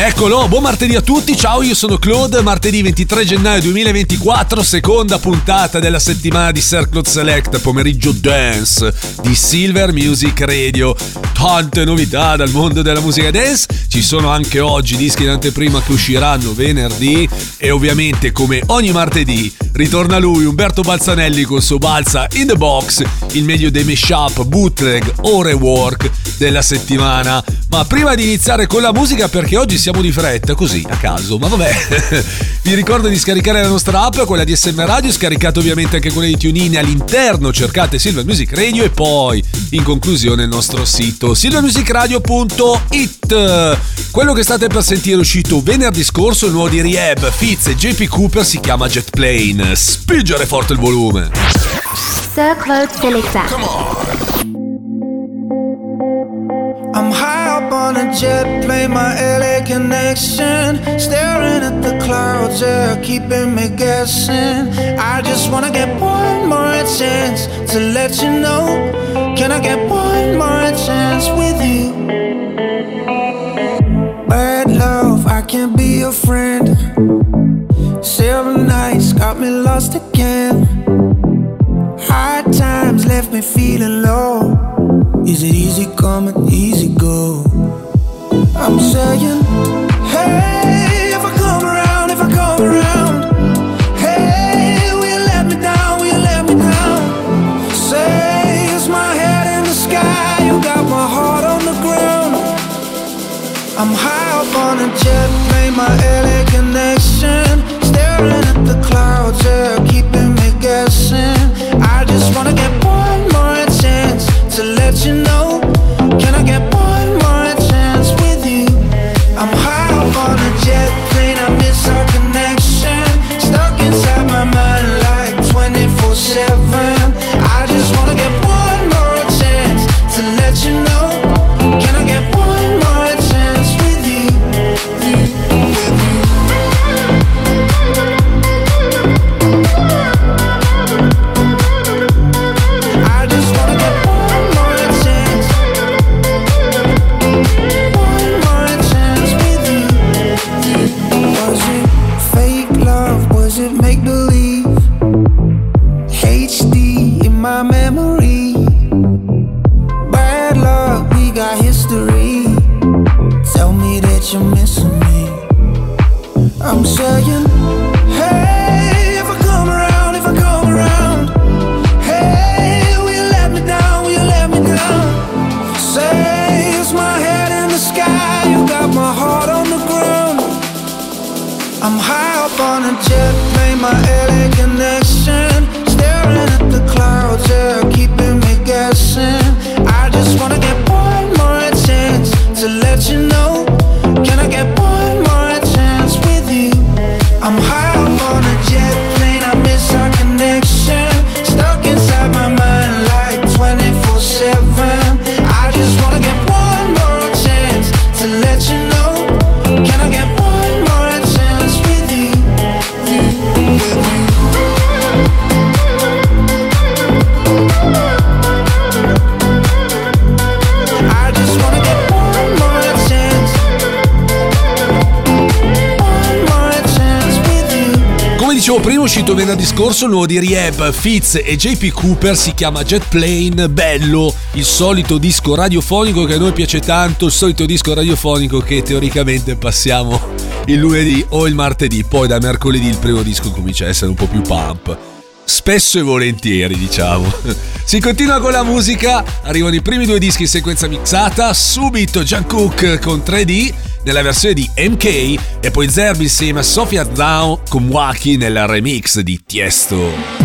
Eccolo, buon martedì a tutti, ciao io sono Claude, martedì 23 gennaio 2024, seconda puntata della settimana di Sir Claude Select, pomeriggio dance di Silver Music Radio. Tante novità dal mondo della musica dance, ci sono anche oggi dischi in anteprima che usciranno venerdì e ovviamente come ogni martedì ritorna lui, Umberto Balzanelli con suo Balza in the Box, il meglio dei mashup, bootleg o rework della settimana. Ma prima di iniziare con la musica, perché oggi siamo di fretta, così a caso, ma vabbè, vi ricordo di scaricare la nostra app, quella di SM Radio, scaricate ovviamente anche quella di TuneIn all'interno, cercate Silver Music Radio e poi in conclusione il nostro sito silvermusicradio.it. Quello che state per sentire è uscito venerdì scorso, il nuovo di Rieb, Fitz e JP Cooper si chiama Jet Plane. Spingere forte il volume. Sir Claude Selecta. I'm high up on a jet plane, my LA connection. Staring at the clouds, yeah, keeping me guessing. I just wanna get one more chance to let you know. Can I get one more chance with you? Bad love, I can't be your friend. Silver nights got me lost again. Hard times left me feeling low. Is it easy come and easy go? I'm saying, hey, if I come around, if I come around, hey, you let me down, you let me down? Say, is my head in the sky, you got my heart on the ground. I'm high up on a jet plane, my LA connection. You know. I'm saying, hey, if I come around, if I come around, hey, will you let me down, will you let me down? Say, it's my head in the sky, you got my heart on the ground. I'm high up on a jet plane, my LA connection. Prima, è uscito venerdì scorso nuovo di Rieb, Fitz e JP Cooper, si chiama Jet Plane, bello, il solito disco radiofonico che a noi piace tanto, il solito disco radiofonico che teoricamente passiamo il lunedì o il martedì, poi da mercoledì il primo disco comincia a essere un po' più pump. Spesso e volentieri, diciamo. Si continua con la musica, arrivano i primi due dischi in sequenza mixata, subito Jungkook con 3D nella versione di MK e poi Zerbi insieme a Sofia Down con Waki nella remix di Tiesto.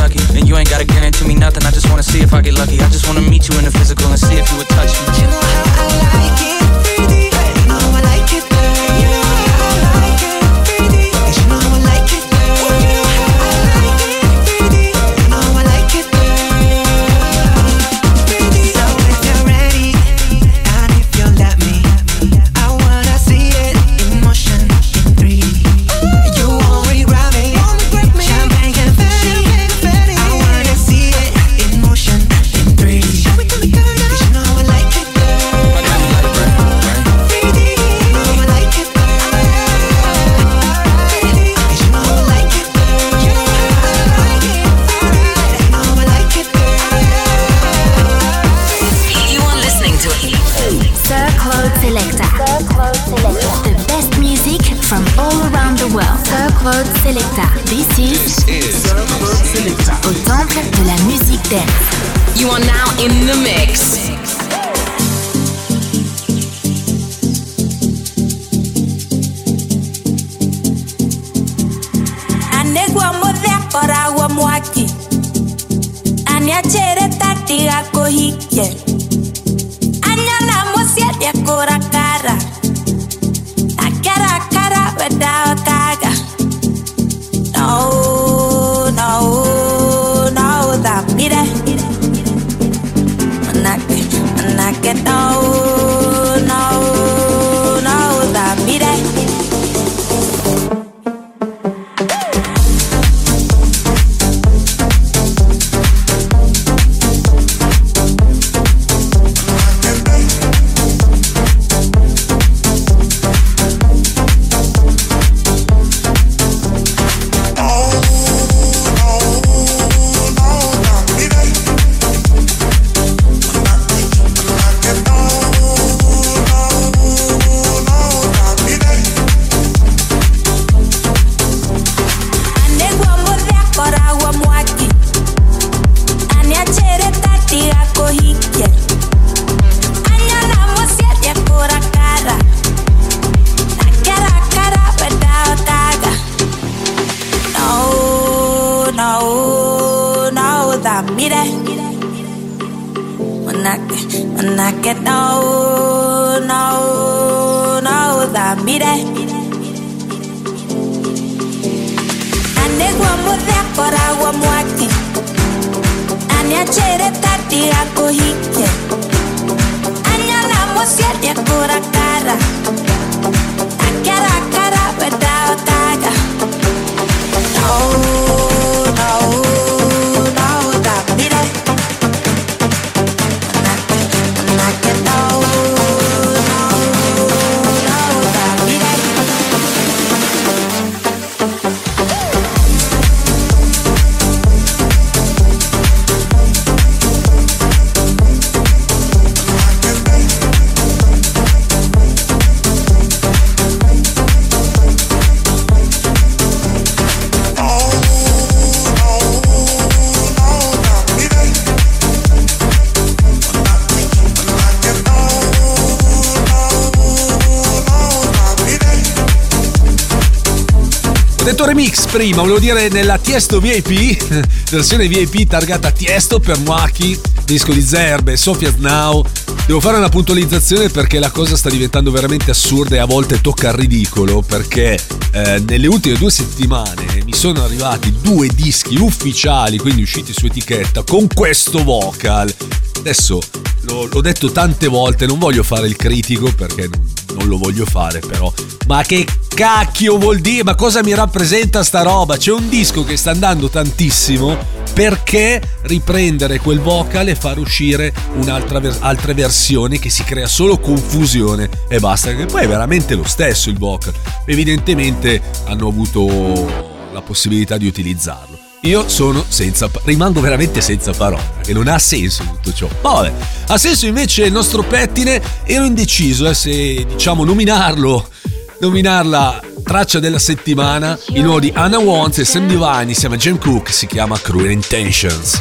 lucky. And you ain't gotta guarantee me nothing. I just wanna see if I get lucky. I just wanna meet you in the physical and see if you would touch me. Prima, volevo dire nella Tiesto VIP, versione VIP targata Tiesto per Mwaki, disco di Zerbe, Sofia Now. Devo fare una puntualizzazione perché la cosa sta diventando veramente assurda e a volte tocca al ridicolo perché eh, nelle ultime due settimane mi sono arrivati due dischi ufficiali, quindi usciti su etichetta, con questo vocal. Adesso l'ho, l'ho detto tante volte, non voglio fare il critico perché non, non lo voglio fare però. Ma che cacchio vuol dire? Ma cosa mi rappresenta sta roba? C'è un disco che sta andando tantissimo. Perché riprendere quel vocal e far uscire un'altra ver- altre versioni che si crea solo confusione e basta che poi è veramente lo stesso il vocal. Evidentemente hanno avuto la possibilità di utilizzarlo. Io sono senza rimango veramente senza parole perché non ha senso tutto ciò. Vabbè ha senso invece il nostro pettine? Ero indeciso eh, se diciamo nominarlo nominarla traccia della settimana il nuovo di Anna Wants e Sam Divine insieme a Jim Cook si chiama Cruel Intentions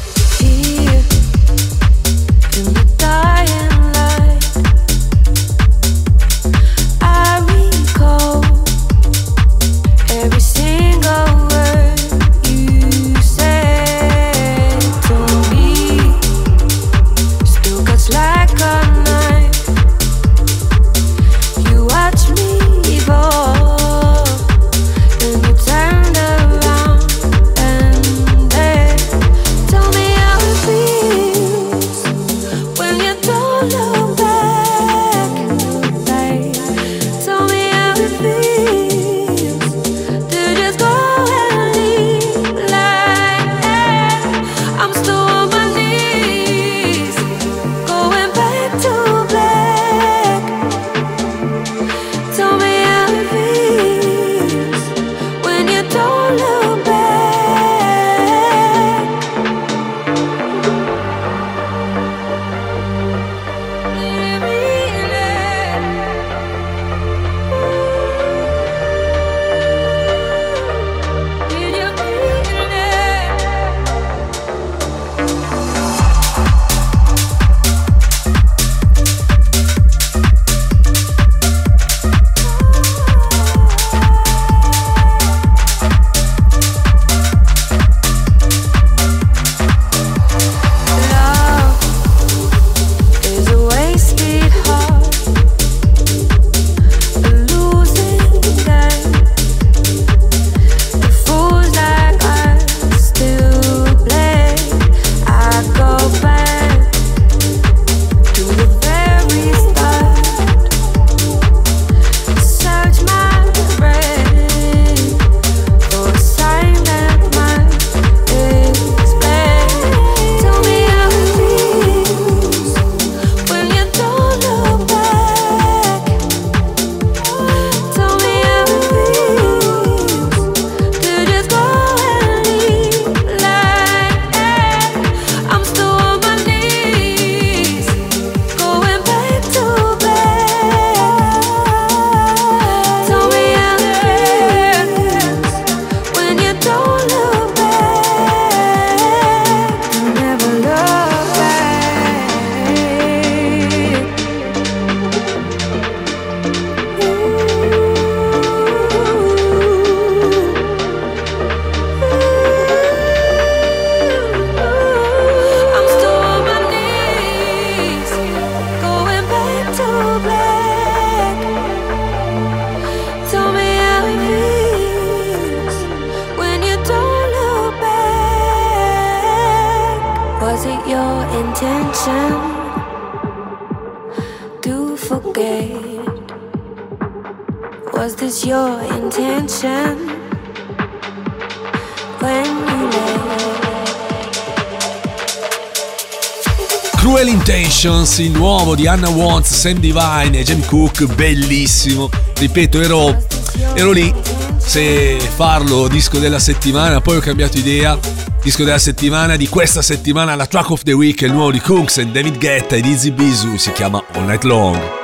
Emotions, il nuovo di Anna Wants, Sam Divine e Jim Cook, bellissimo. Ripeto, ero, ero lì se farlo disco della settimana, poi ho cambiato idea. Disco della settimana di questa settimana, la track of the week, il nuovo di Cooks e David Guetta ed Easy Bisu, si chiama All Night Long.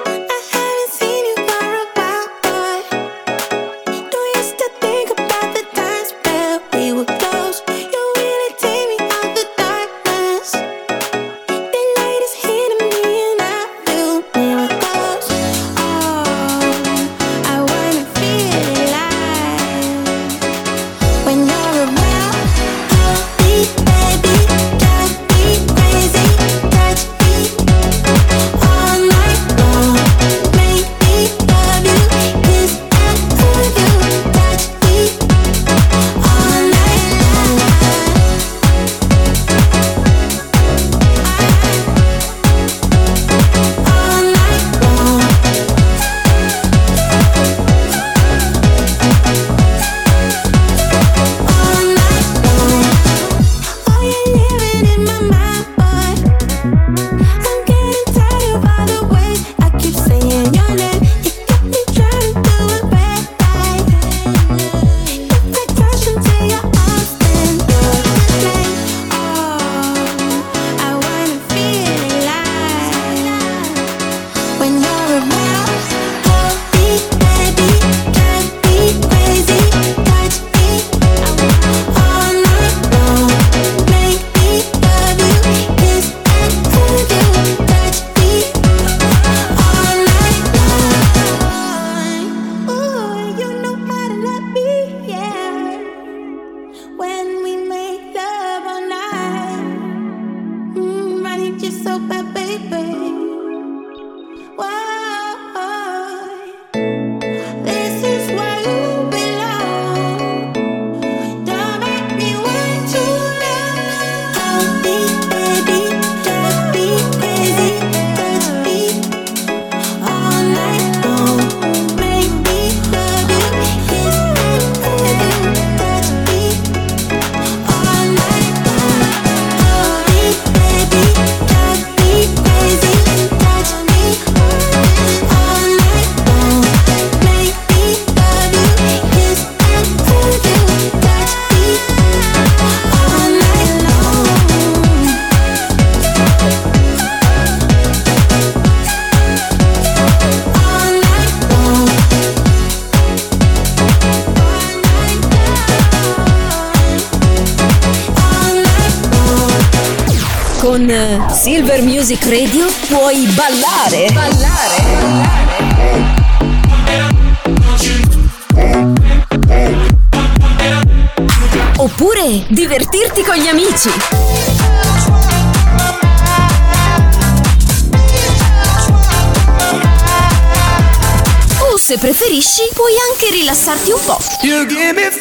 Se preferisci, puoi anche rilassarti un po'. You give me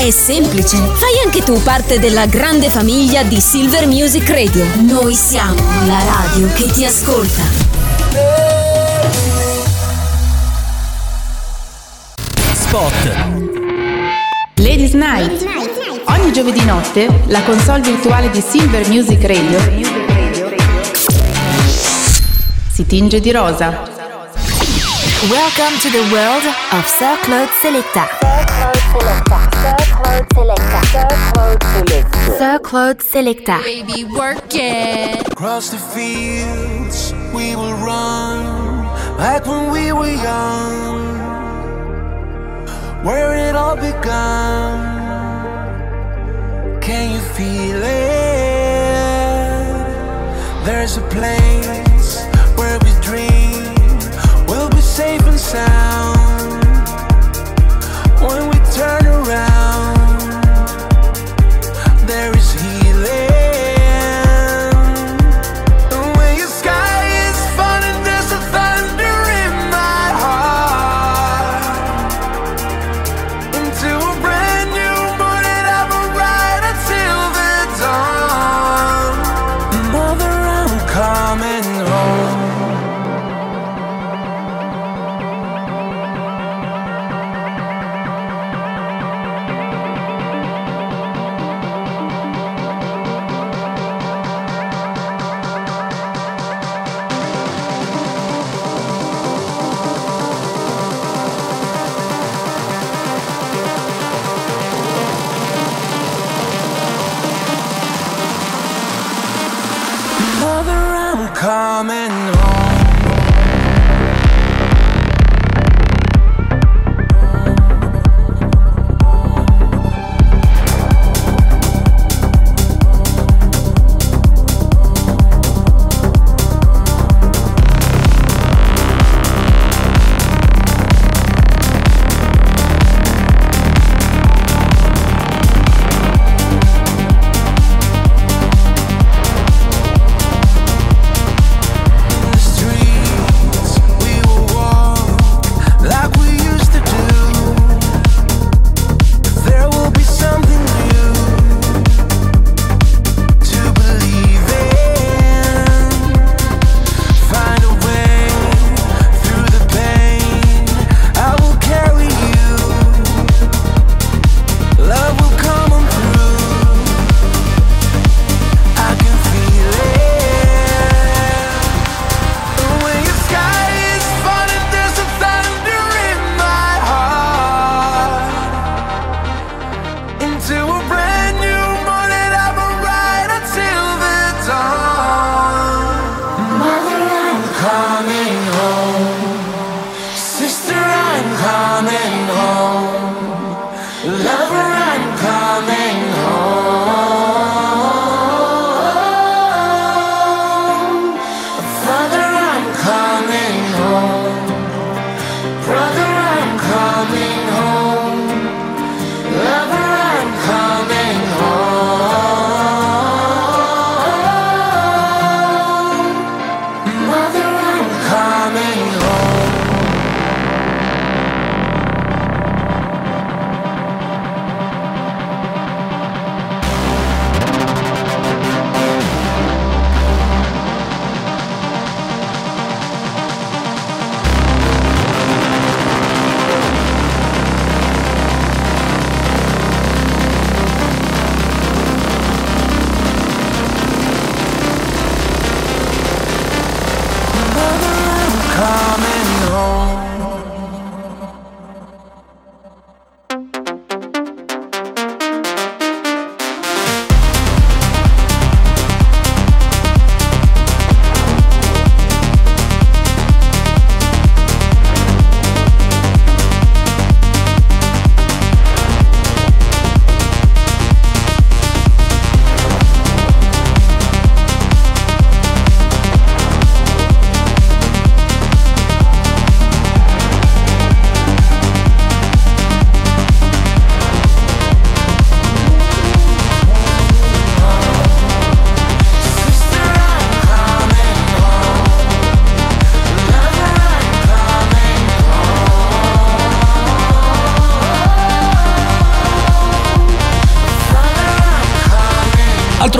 È semplice. Fai anche tu parte della grande famiglia di Silver Music Radio. Noi siamo la radio che ti ascolta. Spot. Ladies Night. Ogni giovedì notte la console virtuale di Silver Music Radio si tinge di rosa. Welcome to the world of Sir Claude Selecta. Sir Claude Selecta. Baby, work it. Across the fields, we will run like when we were young. Where it all begun. Can you feel it? There's a place where we dream we'll be safe and sound.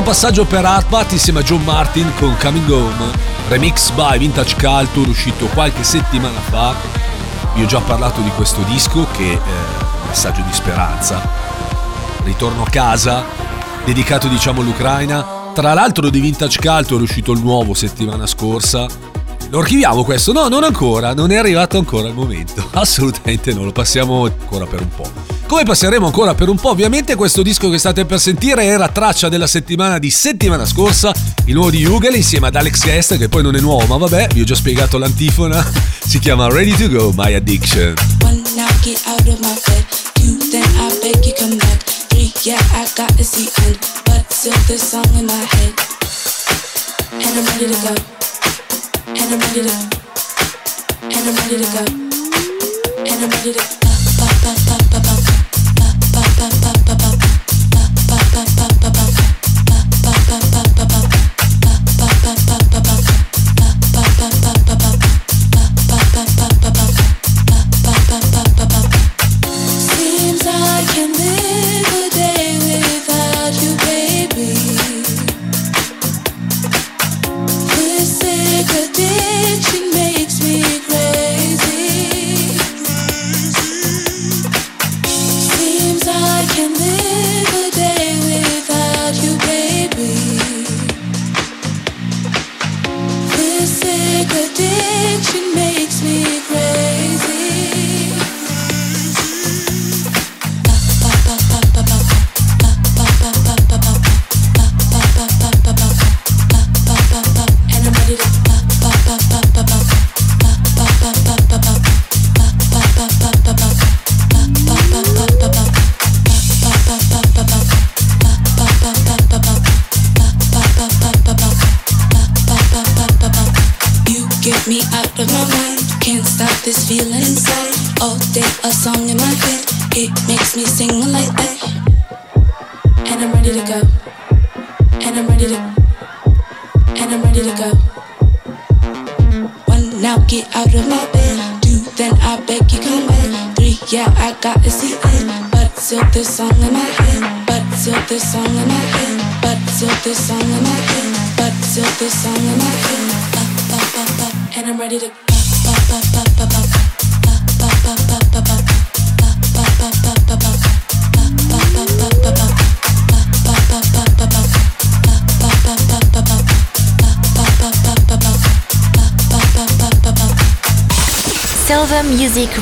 Passaggio per Artbat insieme a John Martin con Coming Home, remix by Vintage Culture uscito qualche settimana fa. Vi ho già parlato di questo disco che è un messaggio di speranza. Ritorno a casa, dedicato diciamo all'Ucraina. Tra l'altro di Vintage Culture è uscito il nuovo settimana scorsa. Lo archiviamo questo? No, non ancora, non è arrivato ancora il momento. Assolutamente no, lo passiamo ancora per un po'. Come passeremo ancora per un po', ovviamente questo disco che state per sentire era traccia della settimana di settimana scorsa, il nuovo di Hugel insieme ad Alex Guest, che poi non è nuovo, ma vabbè, vi ho già spiegato l'antifona, si chiama Ready to Go, My Addiction. One now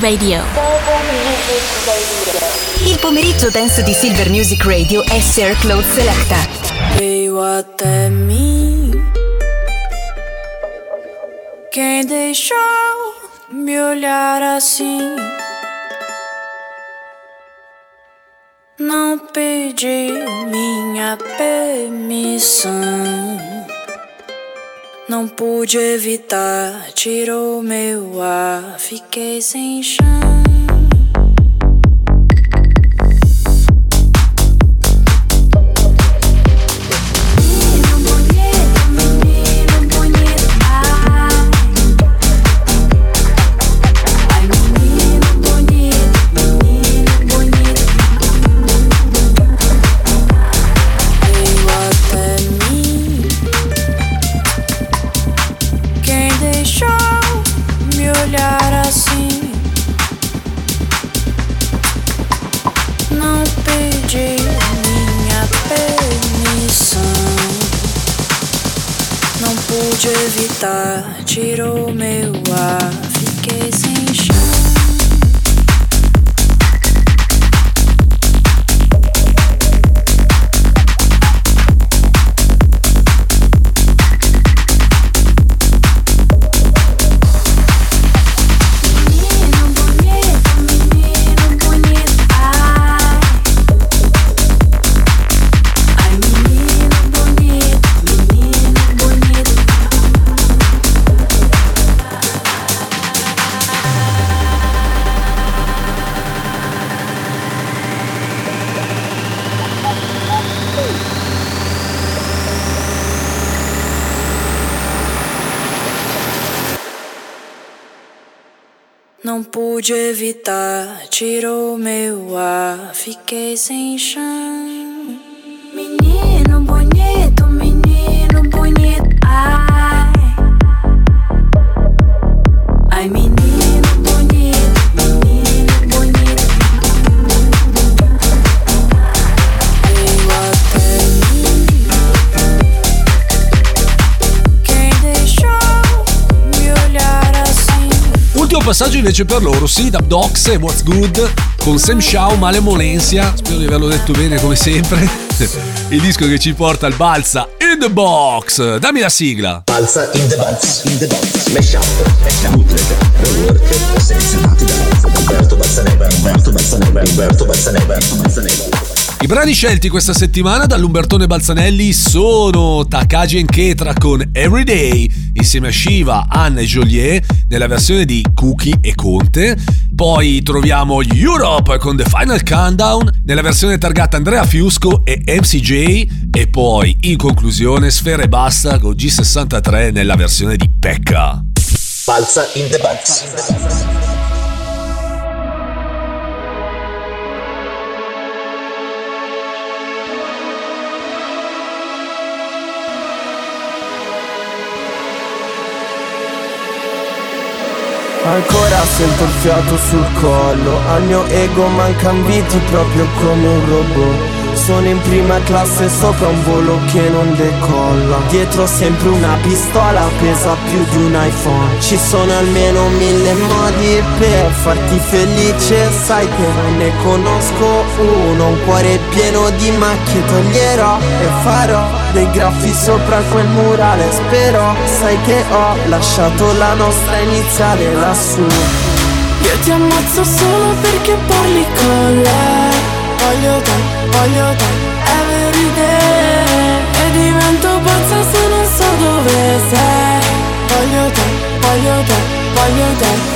Radio. Il pomeriggio dance di Silver Music Radio è Sir Claude Selecta. Sei até mim Quem deixou me olhar assim Não pediu minha permissão Não pude evitar, tirou meu ar Fiquei sem chão evitar, tirou meu Não pude evitar, tirou meu ar, fiquei sem chão. Passaggio invece per loro, sì, da Docs e What's Good con Sam Shaw, Malemolensia, spero di averlo detto bene come sempre. Il disco che ci porta al balza in the box. Dammi la sigla. Balza in the box, in the box, mash up, bootleg, rework, selezionati da Umberto Balzaneva, Umberto Balzaneva, Umberto Balzaneva, Umberto Balzaneva. I brani scelti questa settimana dall'Umbertone Balzanelli sono Takagi Enketra con Everyday insieme a Shiva, Anna e Joliet nella versione di Cookie e Conte. Poi troviamo Europe con The Final Countdown nella versione targata Andrea Fiusco e MCJ. E poi in conclusione Sfera e Basta con G63 nella versione di Pekka. Balza in the box. Ancora sento il fiato sul collo Al mio ego mancan viti proprio come un robot. Sono in prima classe sopra un volo che non decolla. Dietro sempre una pistola pesa più di un iPhone. Ci sono almeno mille modi per farti felice Sai che non ne conosco uno Un cuore pieno di macchie toglierò e farò dei graffi sopra quel murale. Spero, sai che ho lasciato la nostra iniziale lassù. Io ti ammazzo solo perché parli con lei. Voglio te, voglio te, everyday. E divento pazza se non so dove sei. Voglio te, voglio te, voglio te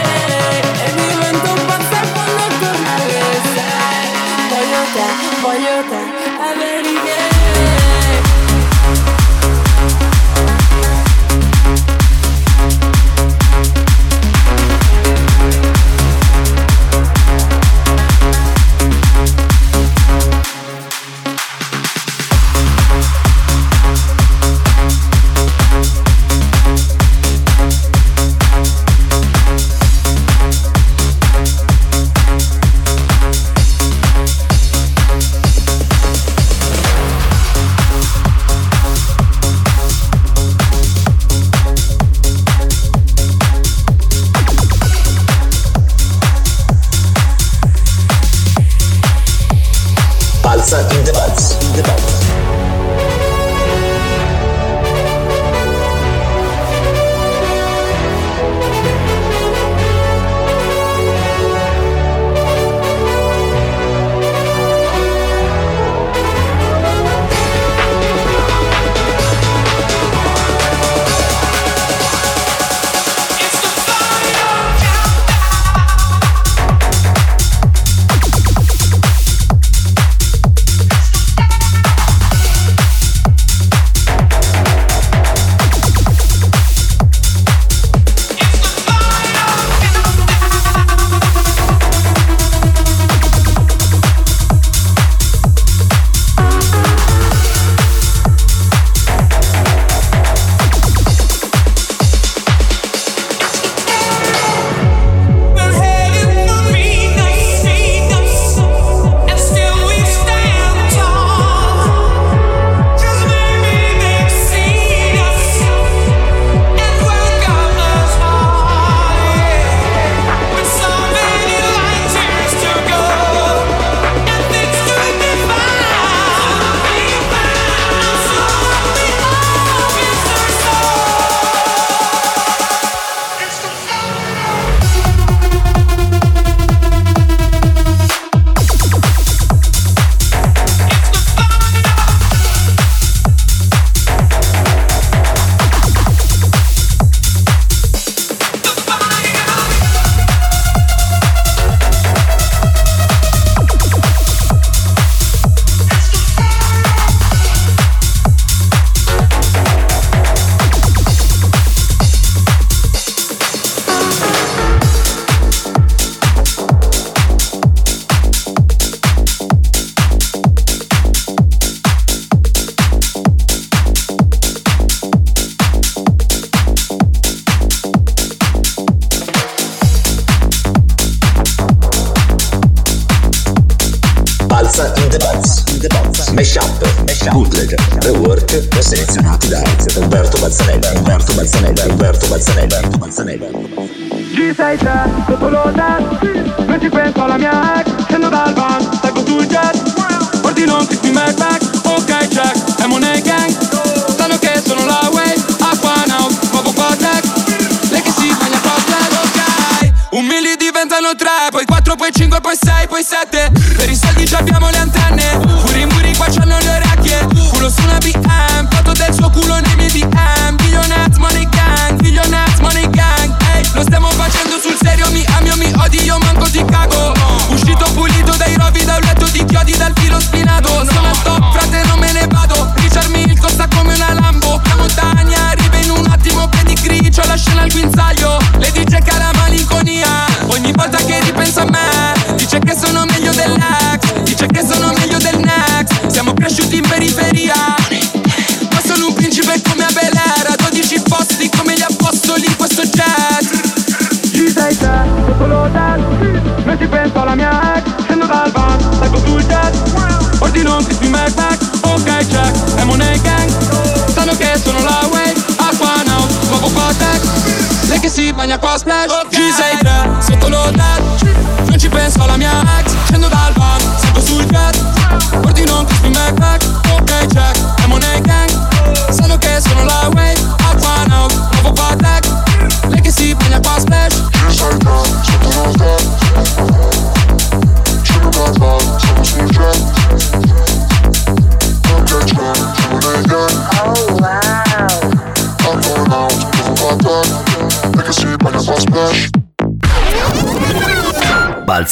cross splash.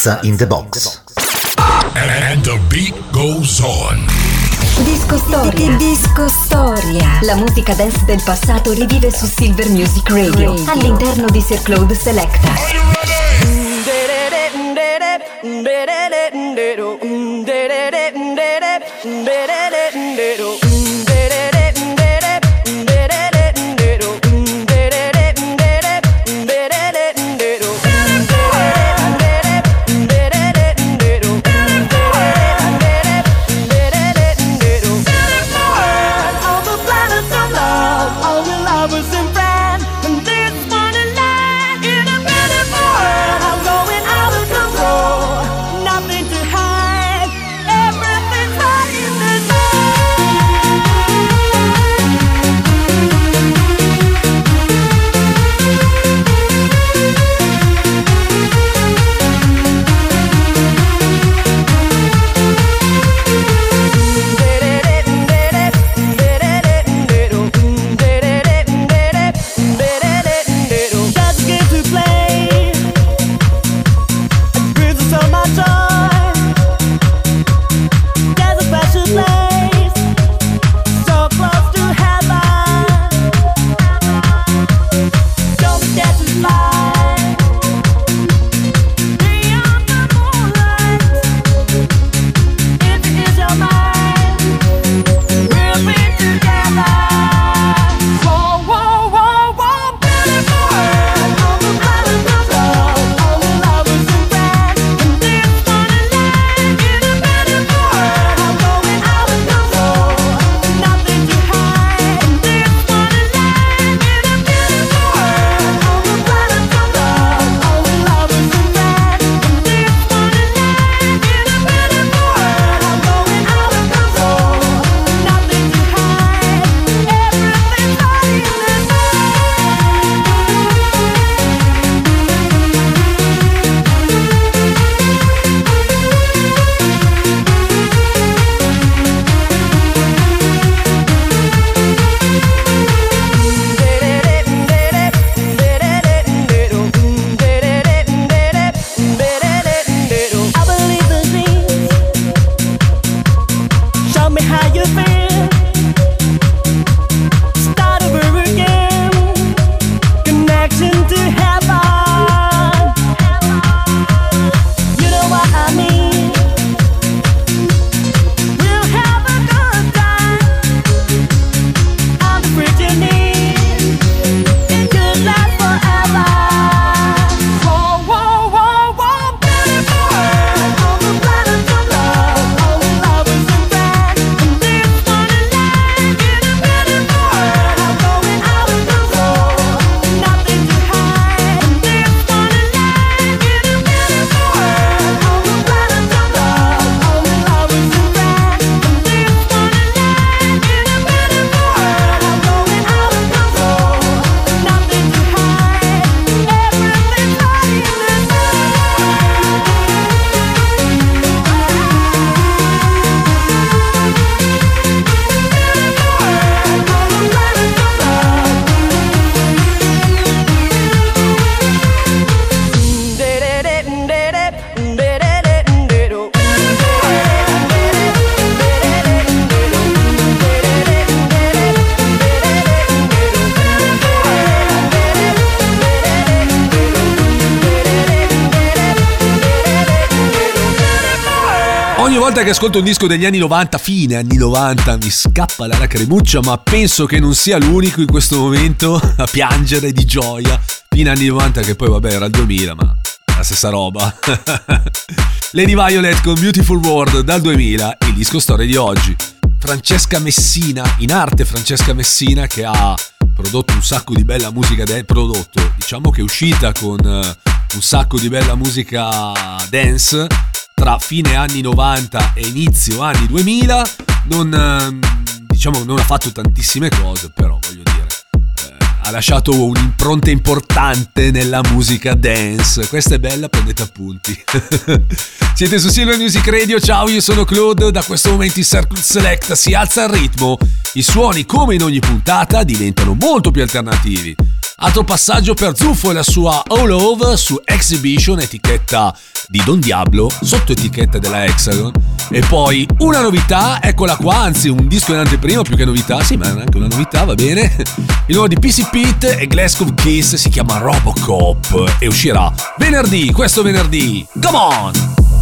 Danza in the Box. And the beat goes on. Disco Storia. Disco Storia. La musica dance del passato rivive su Silver Music Radio, all'interno di Sir Claude Selecta. Volta che ascolto un disco degli anni 90, fine anni 90, mi scappa la lacrimuccia, ma penso che non sia l'unico in questo momento a piangere di gioia. Fine anni 90, che poi vabbè era il 2000, ma la stessa roba. Lady Violet con Beautiful World dal 2000, il disco storia di oggi. Francesca Messina, in arte Francesca Messina che ha prodotto un sacco di bella musica dance, prodotto, diciamo che è uscita con uh, un sacco di bella musica dance tra fine anni 90 e inizio anni 2000, non, uh, diciamo, non ha fatto tantissime cose, però voglio dire, lasciato un'impronta importante nella musica dance. Questa è bella, prendete appunti. Siete su Silver Music Radio, ciao, io sono Claude, da questo momento il Circle Select si alza il ritmo, i suoni come in ogni puntata diventano molto più alternativi. Altro passaggio per Zuffo e la sua All Over su Exhibition, etichetta di Don Diablo, sotto etichetta della Hexagon. E poi una novità, eccola qua, anzi un disco in anteprima più che novità, sì ma è anche una novità, va bene. Il nuovo di PC Pete e Glasgow Kiss si chiama Robocop e uscirà venerdì, questo venerdì. Come on!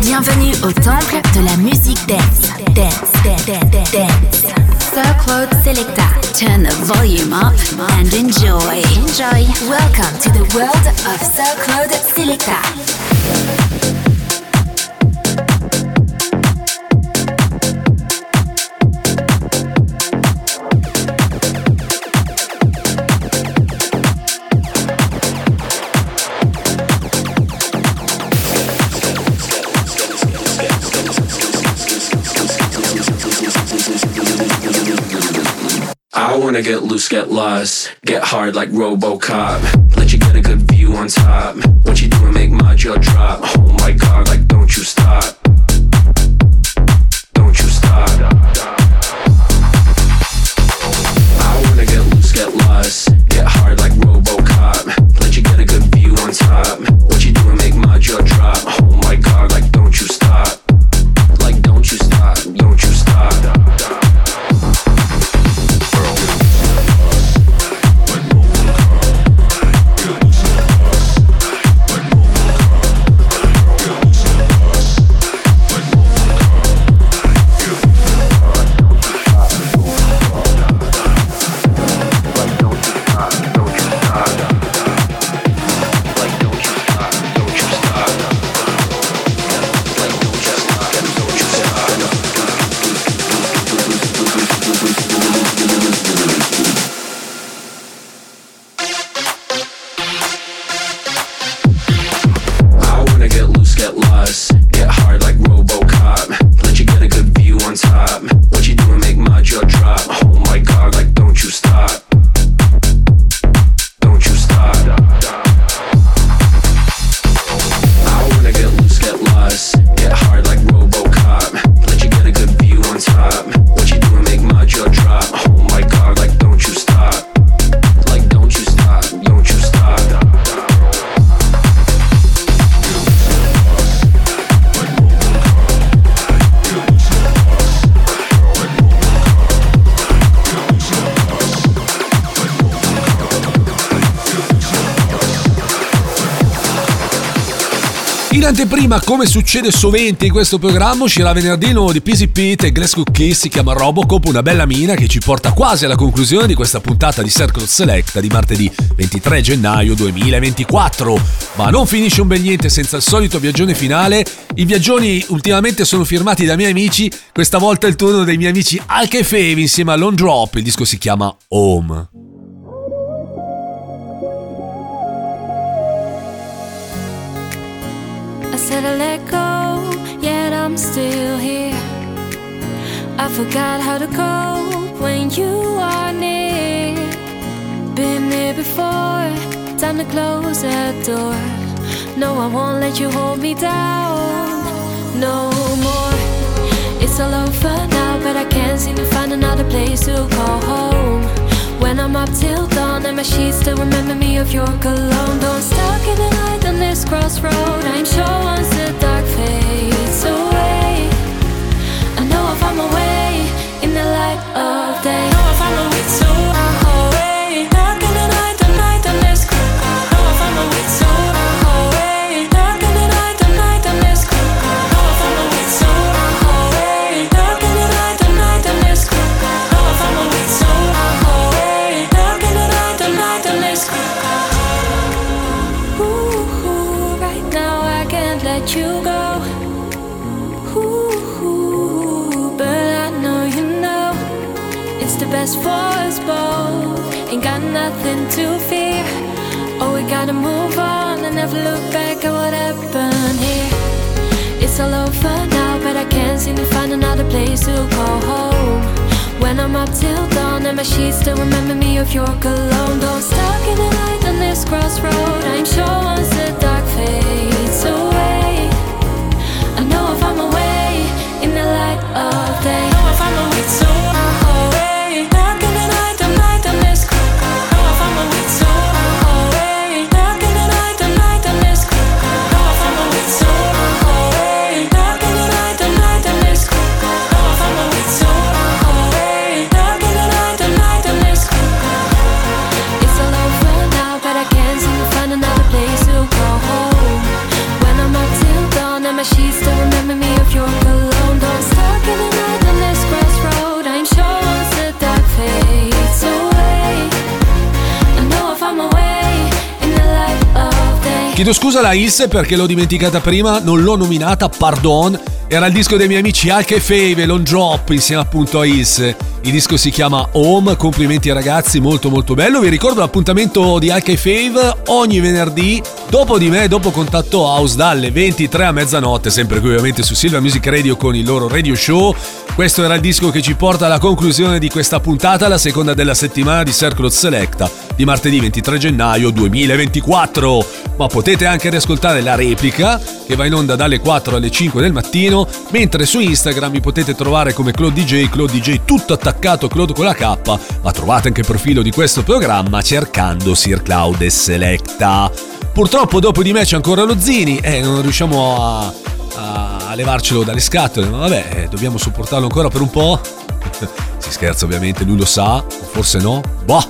Bienvenue au temple de la musique dance. Dance, dance, dance, dance. Sir Claude Selecta. Turn the volume up and enjoy. Enjoy. Welcome to the world of Sir Claude Selecta. Wanna get loose, get lost, get hard like Robocop. Let you get a good view on top. What you doing, make my jaw drop. Oh my god, like Anteprima, come succede sovente in questo programma, uscirà venerdì nuovo di Peasy Pete e Glasgow Kiss, si chiama Robocop, una bella mina che ci porta quasi alla conclusione di questa puntata di Circle Select di martedì 23 gennaio 2024. Ma non finisce un bel niente senza il solito viaggione finale. I viaggioni ultimamente sono firmati da miei amici, questa volta è il turno dei miei amici Alke e Fevi insieme a Lone Drop, il disco si chiama Home. Said I let go, yet I'm still here. I forgot how to cope when you are near. Been here before, time to close that door. No, I won't let you hold me down. No more. It's all over now, but I can't seem to find another place to call home. When I'm up till dawn and my sheets still remember me of your cologne. Don't stuck in the night on this crossroad. I'm sure once the dark fades away, I know I'll find my way in the light of day. I Know I'll find my way seem to find another place to call home. When I'm up till dawn and my sheets still remember me of your cologne. Don't stuck in the night on this crossroad. I'm sure once the dark fades away, I know I'll find my way in the light of day. Chiedo scusa alla Ilse perché l'ho dimenticata prima, non l'ho nominata, pardon. Era il disco dei miei amici Alka e Fave, Long Drop, insieme appunto a Ilse. Il disco si chiama Home, complimenti ragazzi, molto molto bello. Vi ricordo l'appuntamento di Alka e Fave ogni venerdì, dopo di me, dopo Contatto House, dalle 23 a mezzanotte, sempre qui ovviamente su Silver Music Radio con il loro radio show. Questo era il disco che ci porta alla conclusione di questa puntata, la seconda della settimana di Circle Selecta di martedì 23 gennaio 2024. Ma potete anche riascoltare la replica che va in onda dalle 4 alle 5 del mattino, mentre su Instagram mi potete trovare come Claude DJ, Claude DJ tutto attaccato, Claude con la K, ma trovate anche il profilo di questo programma cercando Sir Cloud e Selecta. Purtroppo dopo di me c'è ancora lo e non riusciamo a, a levarcelo dalle scatole, ma vabbè, eh, dobbiamo sopportarlo ancora per un po'. si scherza ovviamente, lui lo sa, forse no. Boh.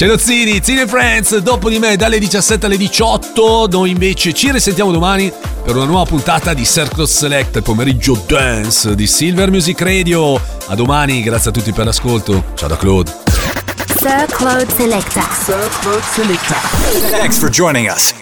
C'è lo Zini, Zini Friends, dopo di me dalle 17 alle 18, noi invece ci risentiamo domani per una nuova puntata di Circle Select, pomeriggio dance di Silver Music Radio. A domani, grazie a tutti per l'ascolto. Ciao da Claude. Sir Claude Selecta. Sir Claude Selecta. Thanks for joining us.